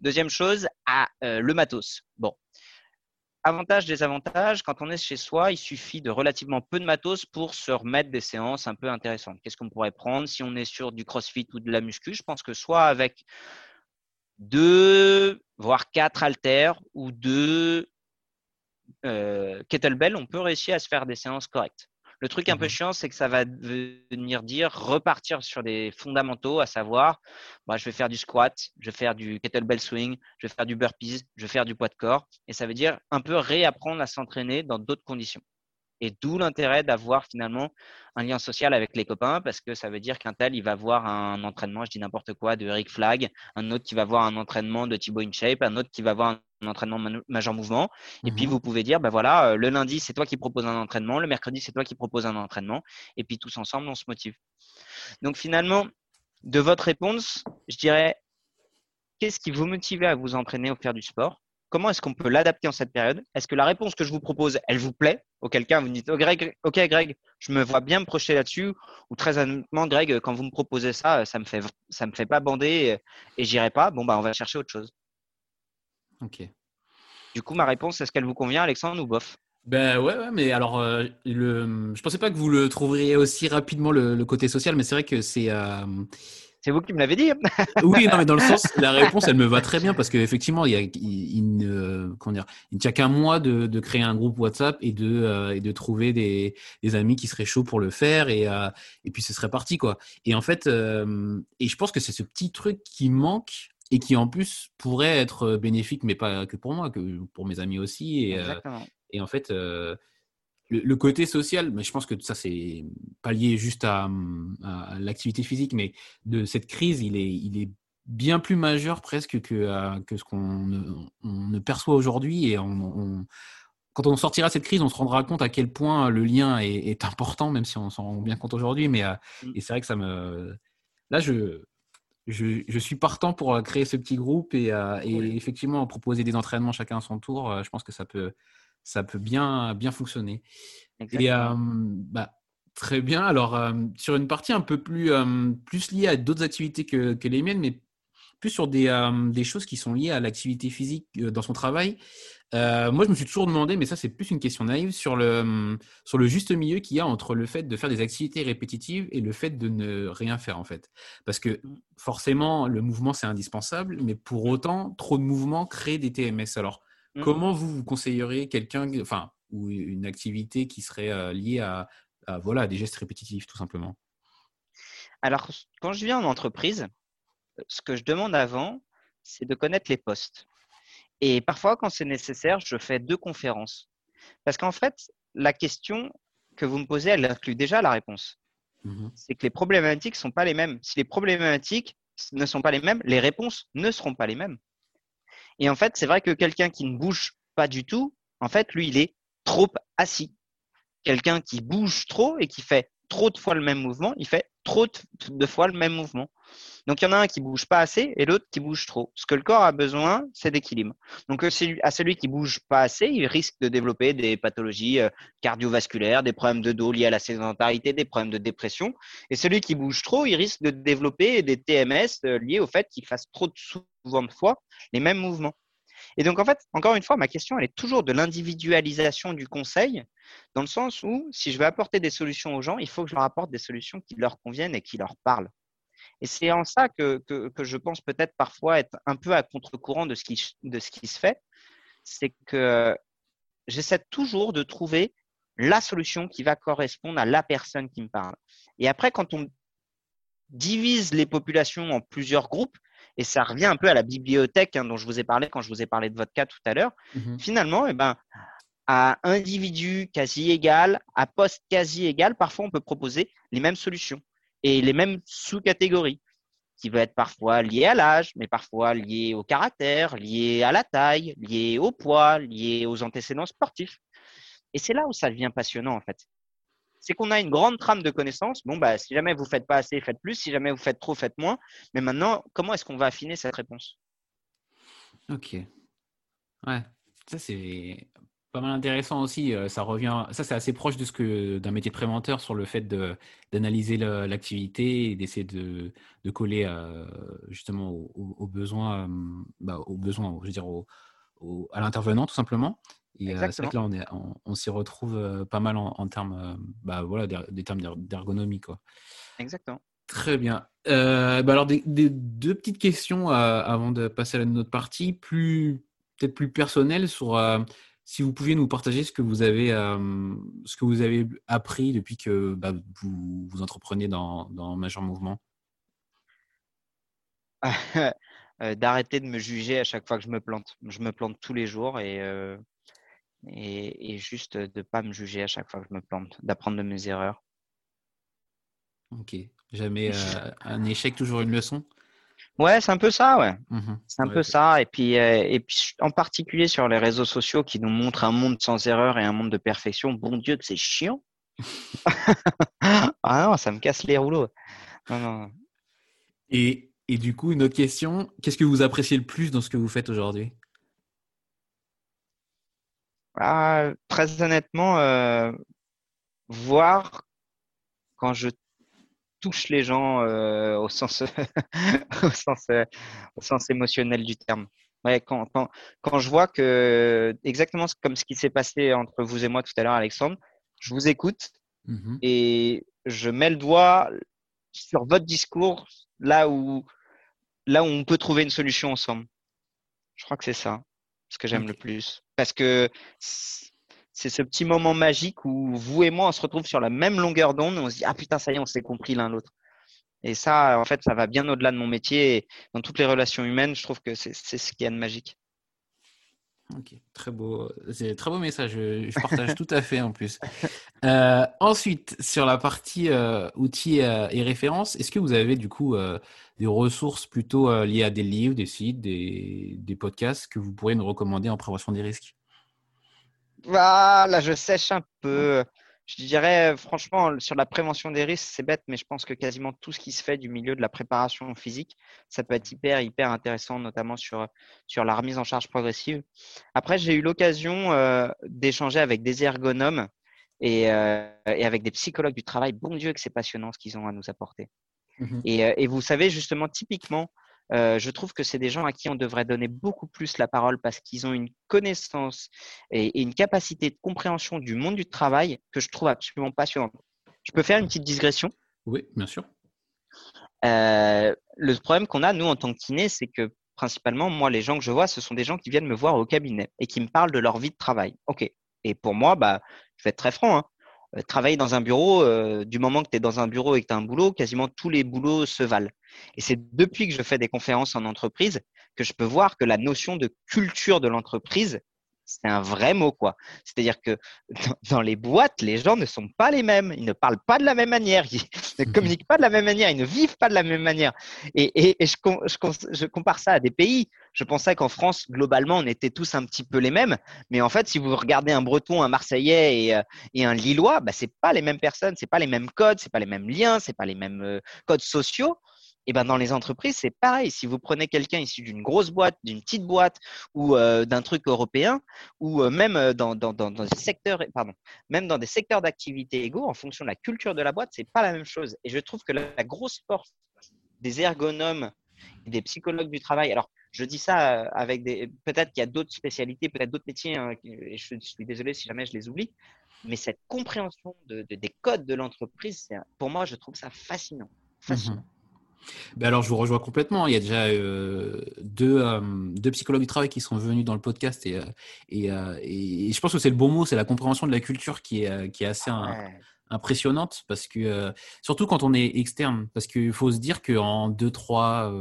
Deuxième chose, à, euh, le matos. Bon, avantages, désavantages, quand on est chez soi, il suffit de relativement peu de matos pour se remettre des séances un peu intéressantes. Qu'est-ce qu'on pourrait prendre si on est sur du crossfit ou de la muscu? Je pense que soit avec deux, voire quatre haltères ou deux euh, kettlebells, on peut réussir à se faire des séances correctes. Le truc un peu mmh chiant, c'est que ça va venir dire repartir sur des fondamentaux, à savoir, bah, je vais faire du squat, je vais faire du kettlebell swing, je vais faire du burpees, je vais faire du poids de corps. Et ça veut dire un peu réapprendre à s'entraîner dans d'autres conditions. Et d'où l'intérêt d'avoir finalement un lien social avec les copains parce que ça veut dire qu'un tel, il va voir un entraînement, je dis n'importe quoi, de Rick Flag, un autre qui va voir un entraînement de Thibaut InShape, un autre qui va voir un entraînement majeur mouvement. Et puis, mmh vous pouvez dire, ben voilà, euh, le lundi, c'est toi qui proposes un entraînement, le mercredi, c'est toi qui proposes un entraînement. Et puis, tous ensemble, on se motive. Donc, finalement, de votre réponse, je dirais, qu'est-ce qui vous motive à vous entraîner au faire du sport? Comment est-ce qu'on peut l'adapter en cette période? Est-ce que la réponse que je vous propose, elle vous plaît? Auquel cas, vous me dites, oh, Greg, ok Greg, je me vois bien me projeter là-dessus. Ou très honnêtement, Greg, quand vous me proposez ça, ça me fait, ça me fait pas bander et j'irai pas. Bon, bah, on va chercher autre chose. Ok. Du coup, ma réponse, est-ce qu'elle vous convient, Alexandre, ou bof? Ben ouais, ouais, mais alors, euh, le... je pensais pas que vous le trouveriez aussi rapidement le, côté social, mais c'est vrai que c'est. Euh, c'est vous qui me l'avez dit. oui, non, mais dans le sens, la réponse, elle me va très bien parce qu'effectivement, il, y a, il, ne, comment dire, il ne tient qu'un mois de, de, créer un groupe WhatsApp et de, euh, et de trouver des, des, amis qui seraient chauds pour le faire et, euh, et puis ce serait parti, quoi. Et en fait, euh, et je pense que c'est ce petit truc qui manque et qui en plus pourrait être bénéfique, mais pas que pour moi, que pour mes amis aussi. Et, et en fait, le, côté social, mais je pense que ça, c'est pas lié juste à, l'activité physique, mais de cette crise, il est, il est bien plus majeur presque que, euh, que ce qu'on ne, perçoit aujourd'hui. Et quand on sortira de cette crise, on se rendra compte à quel point le lien est, important, même si on s'en rend bien compte aujourd'hui. Mais euh, mmh. et c'est vrai que ça me. Là, je, je, suis partant pour créer ce petit groupe et, euh, et effectivement proposer des entraînements chacun à son tour. Je pense que ça peut, ça peut bien, bien fonctionner. Et bah, très bien. Alors, sur une partie un peu plus, plus liée à d'autres activités que, que, les miennes, mais plus sur des, des choses qui sont liées à l'activité physique dans son travail. moi, je me suis toujours demandé, mais ça, c'est plus une question naïve, sur le, sur le juste milieu qu'il y a entre le fait de faire des activités répétitives et le fait de ne rien faire, en fait. Parce que forcément, le mouvement, c'est indispensable, mais pour autant, trop de mouvements créent des TMS. Alors, Mmh. Comment vous, vous conseilleriez quelqu'un, enfin, ou une activité qui serait euh, liée à, voilà, des gestes répétitifs, tout simplement? Alors, quand je viens en entreprise, ce que je demande avant, c'est de connaître les postes. Et parfois, quand c'est nécessaire, je fais deux conférences. Parce qu'en fait, la question que vous me posez, elle inclut déjà la réponse. Mmh c'est que les problématiques ne sont pas les mêmes. Si les problématiques ne sont pas les mêmes, les réponses ne seront pas les mêmes. Et en fait, c'est vrai que quelqu'un qui ne bouge pas du tout, en fait, lui, il est trop assis. Quelqu'un qui bouge trop et qui fait trop de fois le même mouvement, il fait trop de fois le même mouvement. Donc, il y en a un qui bouge pas assez et l'autre qui bouge trop. Ce que le corps a besoin, c'est d'équilibre. Donc, euh, à celui qui bouge pas assez, il risque de développer des pathologies euh, cardiovasculaires, des problèmes de dos liés à la sédentarité, des problèmes de dépression. Et celui qui bouge trop, il risque de développer des TMS euh, liés au fait qu'il fasse trop souvent de fois les mêmes mouvements. Et donc, en fait, encore une fois, ma question, elle est toujours de l'individualisation du conseil, dans le sens où, si je veux apporter des solutions aux gens, il faut que je leur apporte des solutions qui leur conviennent et qui leur parlent. Et c'est en ça que, que, je pense peut-être parfois être un peu à contre-courant de, de ce qui se fait. C'est que j'essaie toujours de trouver la solution qui va correspondre à la personne qui me parle. Et après, quand on divise les populations en plusieurs groupes, et ça revient un peu à la bibliothèque hein, dont je vous ai parlé quand je vous ai parlé de votre cas tout à l'heure. Mmh Finalement, eh ben, à individu quasi égal, à poste quasi égal, parfois on peut proposer les mêmes solutions et les mêmes sous-catégories qui vont être parfois liées à l'âge, mais parfois liées au caractère, liées à la taille, liées au poids, liées aux antécédents sportifs. Et c'est là où ça devient passionnant en fait c'est qu'on a une grande trame de connaissances. Bon, bah, si jamais vous ne faites pas assez, faites plus. Si jamais vous faites trop, faites moins. Mais maintenant, comment est-ce qu'on va affiner cette réponse? Ok. Ouais, ça c'est pas mal intéressant aussi. Euh, ça revient, ça c'est assez proche de ce que d'un métier de préventeur sur le fait d'analyser l'activité et d'essayer de, de, coller euh, justement aux, besoins, euh, bah, aux besoins, je veux dire, à l'intervenant tout simplement. Et c'est vrai que là on, est, on, s'y retrouve pas mal en, termes, bah, voilà, des, termes d'ergonomie quoi. Exactement. Très bien. bah alors des, deux petites questions avant de passer à notre partie, plus peut-être plus personnelles sur si vous pouviez nous partager ce que vous avez, ce que vous avez appris depuis que bah, vous, vous entreprenez dans, dans Major Mouvement? Euh, d'arrêter de me juger à chaque fois que je me plante. Je me plante tous les jours et, euh, et, juste de ne pas me juger à chaque fois que je me plante, d'apprendre de mes erreurs. Ok. Jamais un échec, toujours une leçon? Ouais, c'est un peu ça, ouais. Mmh c'est un peu ça. Et puis, euh, et puis, en particulier sur les réseaux sociaux qui nous montrent un monde sans erreur et un monde de perfection. Bon Dieu, c'est chiant. ah non, ça me casse les rouleaux. Et, et du coup, une autre question. Qu'est-ce que vous appréciez le plus dans ce que vous faites aujourd'hui? Ah, Très honnêtement, euh, voir quand je touche les gens euh, au, sens, au, sens, euh, au sens émotionnel du terme. Ouais, quand, quand, quand, je vois que, exactement comme ce qui s'est passé entre vous et moi tout à l'heure, Alexandre, je vous écoute mmh et je mets le doigt sur votre discours là où, là où on peut trouver une solution ensemble. Je crois que c'est ça ce que j'aime le plus. Parce que c'est ce petit moment magique où vous et moi, on se retrouve sur la même longueur d'onde. On se dit, ah putain, ça y est, on s'est compris l'un l'autre. Et ça, en fait, ça va bien au-delà de mon métier. Et dans toutes les relations humaines, je trouve que c'est ce qu'il y a de magique. Ok, très beau, c'est très beau message. Je, partage tout à fait en plus. Euh, ensuite, sur la partie euh, outils euh, et références, est-ce que vous avez du coup des ressources plutôt liées à des livres, des sites, des, des podcasts que vous pourriez nous recommander en prévention des risques? Voilà, je sèche un peu. Je dirais, franchement, sur la prévention des risques, c'est bête, mais je pense que quasiment tout ce qui se fait du milieu de la préparation physique, ça peut être hyper, hyper intéressant, notamment sur, sur la remise en charge progressive. Après, j'ai eu l'occasion euh, d'échanger avec des ergonomes et, euh, et, avec des psychologues du travail. Bon Dieu, que c'est passionnant ce qu'ils ont à nous apporter. Mmh et, euh, et, vous savez, justement, typiquement, euh, je trouve que c'est des gens à qui on devrait donner beaucoup plus la parole parce qu'ils ont une connaissance et, une capacité de compréhension du monde du travail que je trouve absolument passionnante. Je peux faire une petite digression? Oui, bien sûr. Euh, le problème qu'on a, nous, en tant que kiné, c'est que principalement, moi, les gens que je vois, ce sont des gens qui viennent me voir au cabinet et qui me parlent de leur vie de travail. OK. Et pour moi, bah, je vais être très franc. Hein. Euh, travailler dans un bureau, euh, du moment que tu es dans un bureau et que tu as un boulot, quasiment tous les boulots se valent. Et c'est depuis que je fais des conférences en entreprise que je peux voir que la notion de culture de l'entreprise, c'est un vrai mot, quoi. C'est-à-dire que dans les boîtes, les gens ne sont pas les mêmes. Ils ne parlent pas de la même manière. Ils ne mhm. communiquent pas de la même manière. Ils ne vivent pas de la même manière. Et, et, je, je, compare ça à des pays. Je pensais qu'en France, globalement, on était tous un petit peu les mêmes. Mais en fait, si vous regardez un Breton, un Marseillais et, euh, et un Lillois, bah, c'est pas les mêmes personnes, c'est pas les mêmes codes, c'est pas les mêmes liens, c'est pas les mêmes euh, codes sociaux. Et ben dans les entreprises, c'est pareil. Si vous prenez quelqu'un issu d'une grosse boîte, d'une petite boîte ou euh, d'un truc européen, ou euh, même euh, dans, dans, dans, des secteurs, pardon, même dans des secteurs d'activité égaux, en fonction de la culture de la boîte, c'est pas la même chose. Et je trouve que la, grosse force des ergonomes et des psychologues du travail. Alors, je dis ça avec des. Peut-être qu'il y a d'autres spécialités, peut-être d'autres métiers, hein, et je suis désolé si jamais je les oublie, mais cette compréhension de, des codes de l'entreprise, pour moi, je trouve ça fascinant. Fascinant. Mmh ben alors, je vous rejoins complètement. Il y a déjà euh, deux, euh, deux, psychologues du travail qui sont venus dans le podcast et, euh, et, et, je pense que c'est le bon mot, c'est la compréhension de la culture qui est, qui est assez impressionnante parce que, surtout quand on est externe, parce qu'il faut se dire qu'en deux, trois,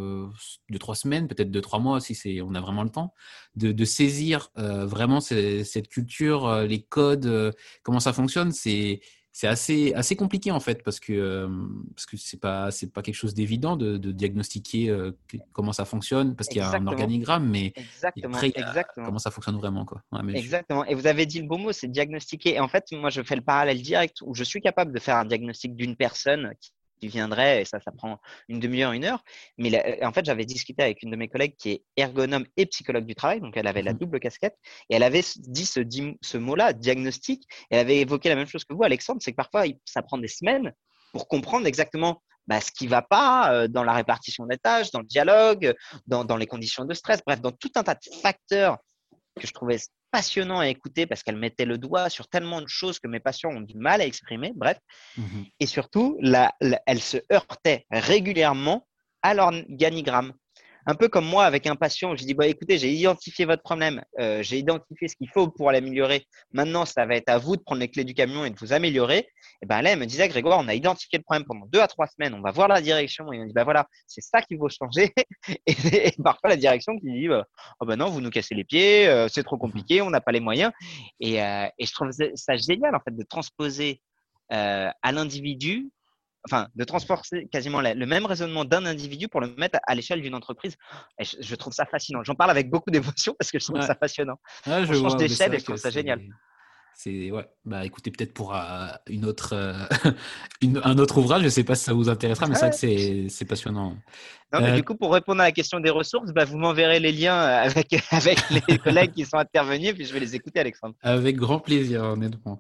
deux, trois semaines, peut-être deux, trois mois, si c'est, on a vraiment le temps, de, de saisir vraiment cette culture, les codes, comment ça fonctionne, c'est c'est assez assez compliqué en fait parce que euh, parce que c'est pas c'est pas quelque chose d'évident de, de, diagnostiquer euh, comment ça fonctionne parce qu'il y a un organigramme mais après comment ça fonctionne vraiment quoi. Exactement. Et vous avez dit le bon mot c'est diagnostiquer. Et en fait moi je fais le parallèle direct où je suis capable de faire un diagnostic d'une personne qui viendrait, et ça, ça prend une demi-heure, une heure. Mais en fait, j'avais discuté avec une de mes collègues qui est ergonome et psychologue du travail, donc elle avait la mmh double casquette, et elle avait dit ce, ce mot-là, diagnostic, et elle avait évoqué la même chose que vous, Alexandre, c'est que parfois, ça prend des semaines pour comprendre exactement bah, ce qui ne va pas euh, dans la répartition des tâches, dans le dialogue, dans, dans les conditions de stress, bref, dans tout un tas de facteurs que je trouvais passionnant à écouter parce qu'elle mettait le doigt sur tellement de choses que mes patients ont du mal à exprimer, bref. Mmh et surtout, elle se heurtait régulièrement à l'organigramme un peu comme moi avec un patient, je dis bah écoutez, j'ai identifié votre problème, euh, j'ai identifié ce qu'il faut pour l'améliorer. Maintenant, ça va être à vous de prendre les clés du camion et de vous améliorer. Et ben là, elle me disait Grégoire, on a identifié le problème pendant deux à trois semaines, on va voir la direction et on dit bah voilà, c'est ça qu'il faut changer. et, parfois la direction qui dit bah, oh bah non, vous nous cassez les pieds, euh, c'est trop compliqué, on n'a pas les moyens. Et, euh, je trouve ça génial en fait de transposer à l'individu enfin, de transporter quasiment le même raisonnement d'un individu pour le mettre à l'échelle d'une entreprise. Et je, trouve ça fascinant. J'en parle avec beaucoup d'émotion parce que je trouve ça passionnant. je change d'échelle et je trouve ça génial. C'est ouais. Bah écoutez, peut-être pour euh, une autre, euh, un autre ouvrage, je ne sais pas si ça vous intéressera, mais c'est vrai que c'est passionnant. Euh, du coup, pour répondre à la question des ressources, bah, vous m'enverrez les liens avec, avec les collègues qui sont intervenus, puis je vais les écouter, Alexandre. Avec grand plaisir, honnêtement.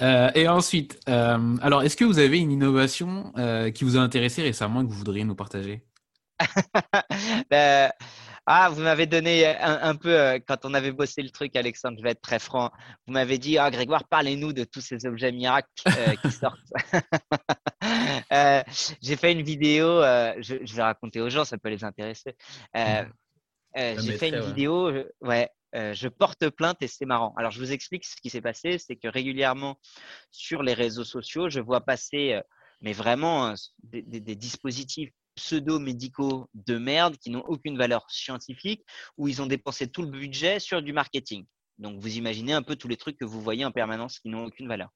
et ensuite, alors, est-ce que vous avez une innovation qui vous a intéressé récemment et que vous voudriez nous partager? Bah, ah, vous m'avez donné un, peu, euh, quand on avait bossé le truc, Alexandre, je vais être très franc. Vous m'avez dit, ah, Grégoire, parlez-nous de tous ces objets miracles euh, qui sortent. Euh, j'ai fait une vidéo, je, vais raconter aux gens, ça peut les intéresser. j'ai fait une vidéo, ouais, je porte plainte et c'est marrant. Alors, je vous explique ce qui s'est passé. C'est que régulièrement, sur les réseaux sociaux, je vois passer, mais vraiment, des dispositifs pseudo-médicaux de merde qui n'ont aucune valeur scientifique, où ils ont dépensé tout le budget sur du marketing. Donc, vous imaginez un peu tous les trucs que vous voyez en permanence qui n'ont aucune valeur.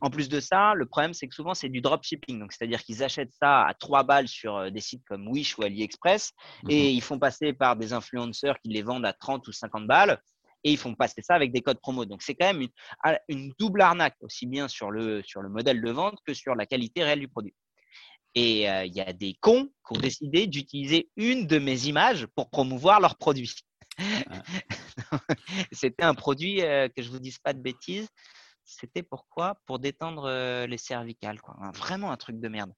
En plus de ça, le problème, c'est que souvent, c'est du dropshipping. Donc, c'est-à-dire qu'ils achètent ça à 3 balles sur euh, des sites comme Wish ou AliExpress et mhm. ils font passer par des influenceurs qui les vendent à 30 ou 50 balles et ils font passer ça avec des codes promo. Donc, c'est quand même une, une, double arnaque, aussi bien sur le, sur le modèle de vente que sur la qualité réelle du produit. Et euh, il y a des cons qui ont décidé d'utiliser une de mes images pour promouvoir leur produit. Ah. C'était un produit, euh, que je vous dise pas de bêtises, c'était pourquoi Pour détendre euh, les cervicales. Quoi. Vraiment un truc de merde.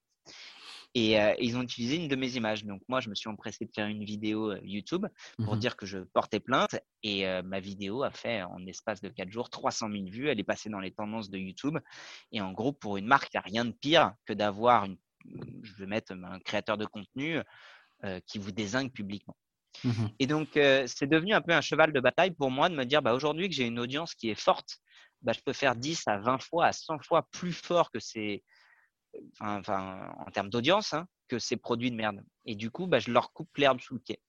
Et ils ont utilisé une de mes images. Donc moi, je me suis empressé de faire une vidéo YouTube pour mmh dire que je portais plainte. Et ma vidéo a fait en espace de 4 jours 300 000 vues. Elle est passée dans les tendances de YouTube. Et en gros, pour une marque, il n'y a rien de pire que d'avoir une je vais mettre un créateur de contenu euh, qui vous désigne publiquement. Mmh Et donc, euh, c'est devenu un peu un cheval de bataille pour moi de me dire, bah, aujourd'hui que j'ai une audience qui est forte, bah, je peux faire 10 à 20 fois, à 100 fois plus fort que ces, enfin, en termes d'audience, hein, que ces produits de merde. Et du coup, bah, je leur coupe l'herbe sous le pied.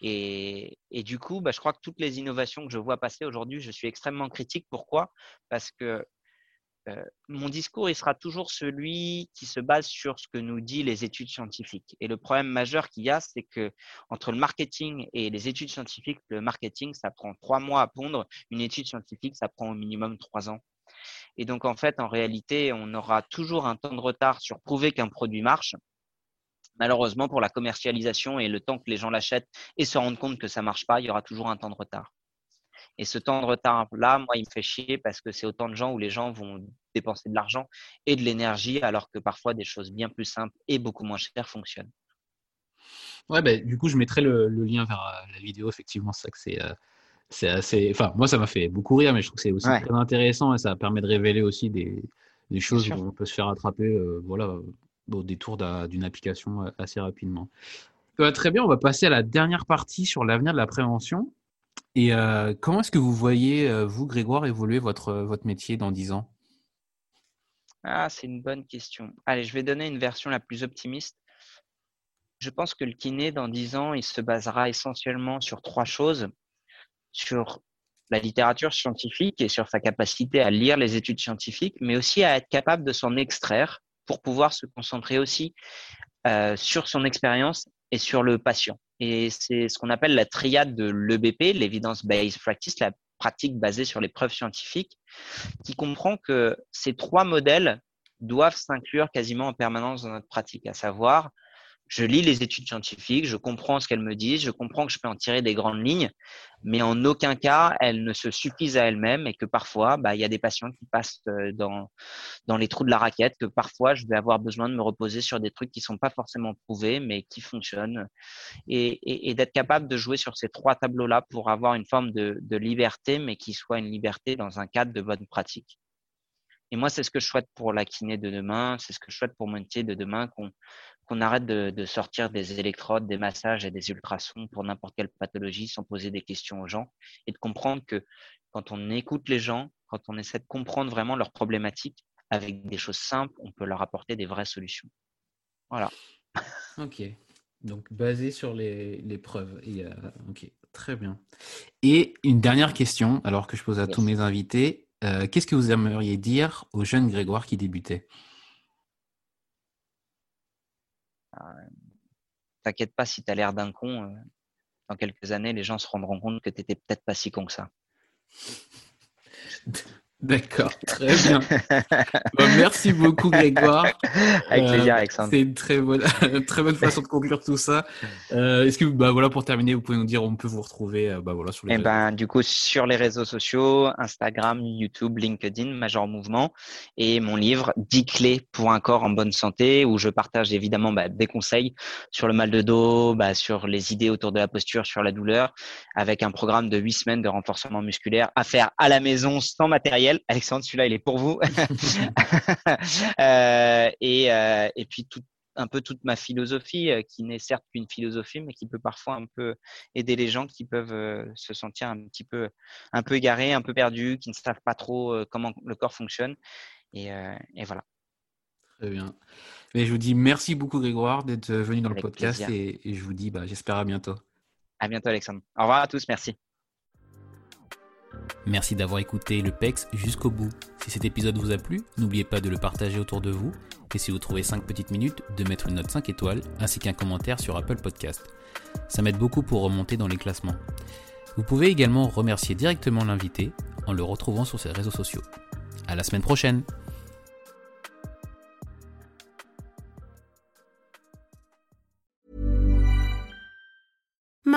Et, et, du coup, bah, je crois que toutes les innovations que je vois passer aujourd'hui, je suis extrêmement critique. Pourquoi? Parce que euh, mon discours, sera toujours celui qui se base sur ce que nous disent les études scientifiques. Et le problème majeur qu'il y a, c'est que entre le marketing et les études scientifiques, le marketing, ça prend trois mois à pondre. Une étude scientifique, ça prend au minimum trois ans. Et donc, en fait, en réalité, on aura toujours un temps de retard sur prouver qu'un produit marche. Malheureusement, pour la commercialisation et le temps que les gens l'achètent et se rendent compte que ça marche pas, il y aura toujours un temps de retard. Et ce temps de retard-là, moi, il me fait chier parce que c'est autant de gens où les gens vont dépenser de l'argent et de l'énergie, alors que parfois des choses bien plus simples et beaucoup moins chères fonctionnent. Ouais, bah, du coup, je mettrai le, lien vers euh, la vidéo. Effectivement, c'est ça que c'est. Euh, c'est assez. Enfin, moi, ça m'a fait beaucoup rire, mais je trouve que c'est aussi très intéressant et ça permet de révéler aussi des, des choses où on peut se faire attraper euh, voilà, au détour d'une application assez rapidement. très bien, on va passer à la dernière partie sur l'avenir de la prévention. Et euh, comment est-ce que vous voyez, euh, vous, Grégoire, évoluer votre, euh, métier dans 10 ans? Ah, c'est une bonne question. Allez, je vais donner une version la plus optimiste. Je pense que le kiné, dans 10 ans, il se basera essentiellement sur trois choses. Sur la littérature scientifique et sur sa capacité à lire les études scientifiques, mais aussi à être capable de s'en extraire pour pouvoir se concentrer aussi sur son expérience et sur le patient. Et c'est ce qu'on appelle la triade de l'EBP, l'Evidence-Based Practice, la pratique basée sur les preuves scientifiques, qui comprend que ces trois modèles doivent s'inclure quasiment en permanence dans notre pratique, à savoir je lis les études scientifiques, je comprends ce qu'elles me disent, je comprends que je peux en tirer des grandes lignes, mais en aucun cas elles ne se suffisent à elles-mêmes et que parfois bah, il y a des patients qui passent euh, dans, dans les trous de la raquette, que parfois je vais avoir besoin de me reposer sur des trucs qui sont pas forcément prouvés mais qui fonctionnent et, d'être capable de jouer sur ces trois tableaux-là pour avoir une forme de liberté mais qui soit une liberté dans un cadre de bonne pratique. Et moi, c'est ce que je souhaite pour la kiné de demain, c'est ce que je souhaite pour mon métier de demain, qu'on qu'on arrête de, sortir des électrodes, des massages et des ultrasons pour n'importe quelle pathologie sans poser des questions aux gens et de comprendre que quand on écoute les gens, quand on essaie de comprendre vraiment leurs problématiques, avec des choses simples, on peut leur apporter des vraies solutions. Voilà. Ok. Donc basé sur les, preuves. Et, ok, très bien. Et une dernière question, alors que je pose à tous mes invités. Euh, qu'est-ce que vous aimeriez dire au jeune Grégoire qui débutait? T'inquiète pas si tu as l'air d'un con. Euh, dans quelques années, les gens se rendront compte que tu n'étais peut-être pas si con que ça. D'accord, très bien. merci beaucoup Grégoire. Avec plaisir euh, Alexandre. C'est une très bonne, très bonne façon de conclure tout ça. Euh, est-ce que, bah voilà, pour terminer, vous pouvez nous dire où on peut vous retrouver, euh, bah voilà, sur les. Eh ben, du coup, sur les réseaux sociaux, Instagram, YouTube, LinkedIn, Major Mouvement, et mon livre 10 clés pour un corps en bonne santé, où je partage évidemment bah, des conseils sur le mal de dos, bah, sur les idées autour de la posture, sur la douleur, avec un programme de 8 semaines de renforcement musculaire à faire à la maison sans matériel Alexandre, celui-là, il est pour vous. Euh, et, euh, et, puis tout, un peu toute ma philosophie, euh, qui n'est certes qu'une philosophie, mais qui peut parfois un peu aider les gens qui peuvent se sentir un petit peu, un peu égarés, un peu perdus, qui ne savent pas trop comment le corps fonctionne. Et, et, voilà. Très bien. Mais je vous dis merci beaucoup Grégoire d'être venu dans le podcast et, et, je vous dis bah, j'espère à bientôt. À bientôt Alexandre. Au revoir à tous, merci. Merci d'avoir écouté le PEX jusqu'au bout. Si cet épisode vous a plu, n'oubliez pas de le partager autour de vous et si vous trouvez 5 petites minutes, de mettre une note 5 étoiles ainsi qu'un commentaire sur Apple Podcast. Ça m'aide beaucoup pour remonter dans les classements. Vous pouvez également remercier directement l'invité en le retrouvant sur ses réseaux sociaux. À la semaine prochaine!